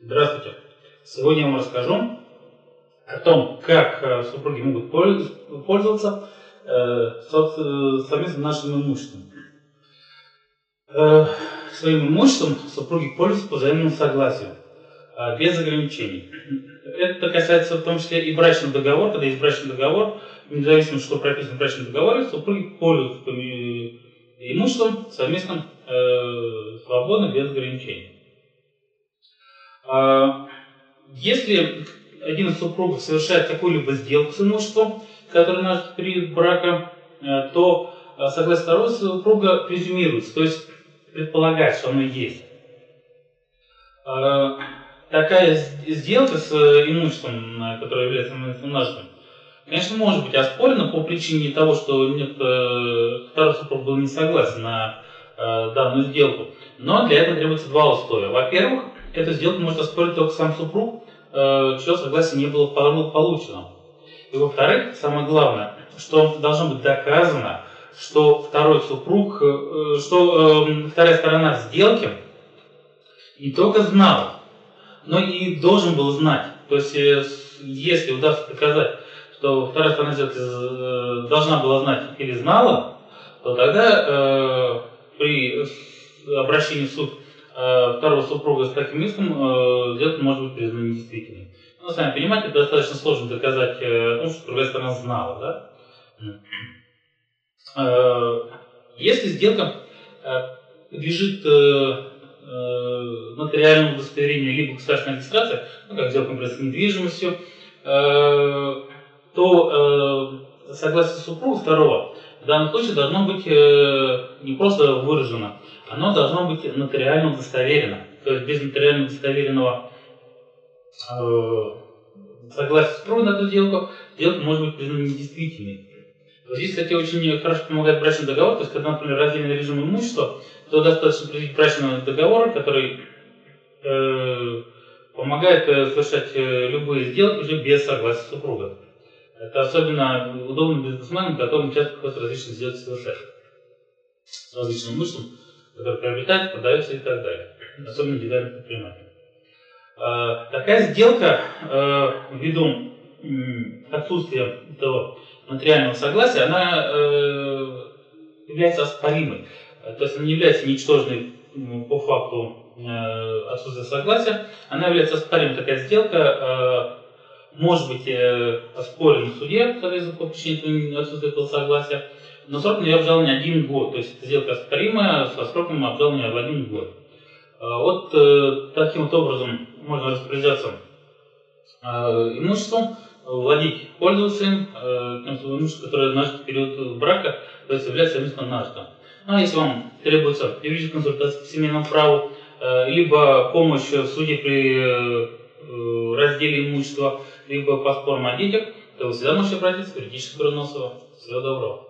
Здравствуйте! Сегодня я вам расскажу о том, как э, супруги могут пользоваться э, совместно нашим имуществом. Э, своим имуществом супруги пользуются по взаимному согласию, без ограничений. Это касается в том числе и брачного договора, когда есть брачный договор, независимо, что прописано в брачном договоре, супруги пользуются имуществом совместно, свободно, без ограничений. А, если один из супругов совершает какую-либо сделку с имуществом, которое наш период брака, э, то э, согласно второго супруга презюмируется, то есть предполагает, что оно есть. А, такая сделка с имуществом, э, которое является нажитым, конечно, может быть оспорена по причине того, что нет, второй супруг был не согласен на данную сделку. Но для этого требуется два условия. Во-первых, эту сделку может оспорить только сам супруг, э, чье согласие не было получено. И во-вторых, самое главное, что должно быть доказано, что второй супруг, э, что э, вторая сторона сделки не только знала, но и должен был знать. То есть, если удастся доказать, что вторая сторона сделки должна была знать или знала, то тогда при обращении в суд Э, второго супруга с таким иском э, сделка может быть признана недействительной. Ну, сами понимаете, достаточно сложно доказать э, том, что другая сторона знала. Да? Если сделка подлежит нотариальному удостоверению либо государственной регистрации, ну, как сделка, например, с недвижимостью, то согласие супруга второго в данном случае должно быть не просто выражено, оно должно быть нотариально удостоверено. То есть без нотариально удостоверенного э, согласия супруга на эту сделку, сделка может быть признана недействительной. Здесь, кстати, очень хорошо помогает брачный договор. То есть, когда, например, раздельный режим имущества, то достаточно привести брачного договора, который э, помогает э, совершать э, любые сделки уже без согласия супруга. Это особенно удобно бизнесменам, которым часто приходится различные сделки совершать с различным имуществом который приобретается, продается и так далее. Особенно индивидуальных предпринимателей. А, такая сделка, а, ввиду отсутствия этого материального согласия, она э, является оспоримой. То есть она не является ничтожной по факту э, отсутствия согласия, она является оспоримой. Такая сделка э, может быть оспорена в суде, соответственно, по причине отсутствия этого согласия, но срок ее обжалования один год, то есть сделка оспоримая со сроком обжалования в один год. А вот э, таким вот образом можно распоряжаться э, имуществом, владеть, пользоваться им, э, тем своим имуществом, которое нажито в период брака, то есть является совместным нажитым. Ну а если вам требуется юридическая консультация по семейному праву, э, либо помощь в суде при э, э разделе имущества, либо по спорам о детях, то вы всегда можете обратиться к юридическому Носова. Всего доброго.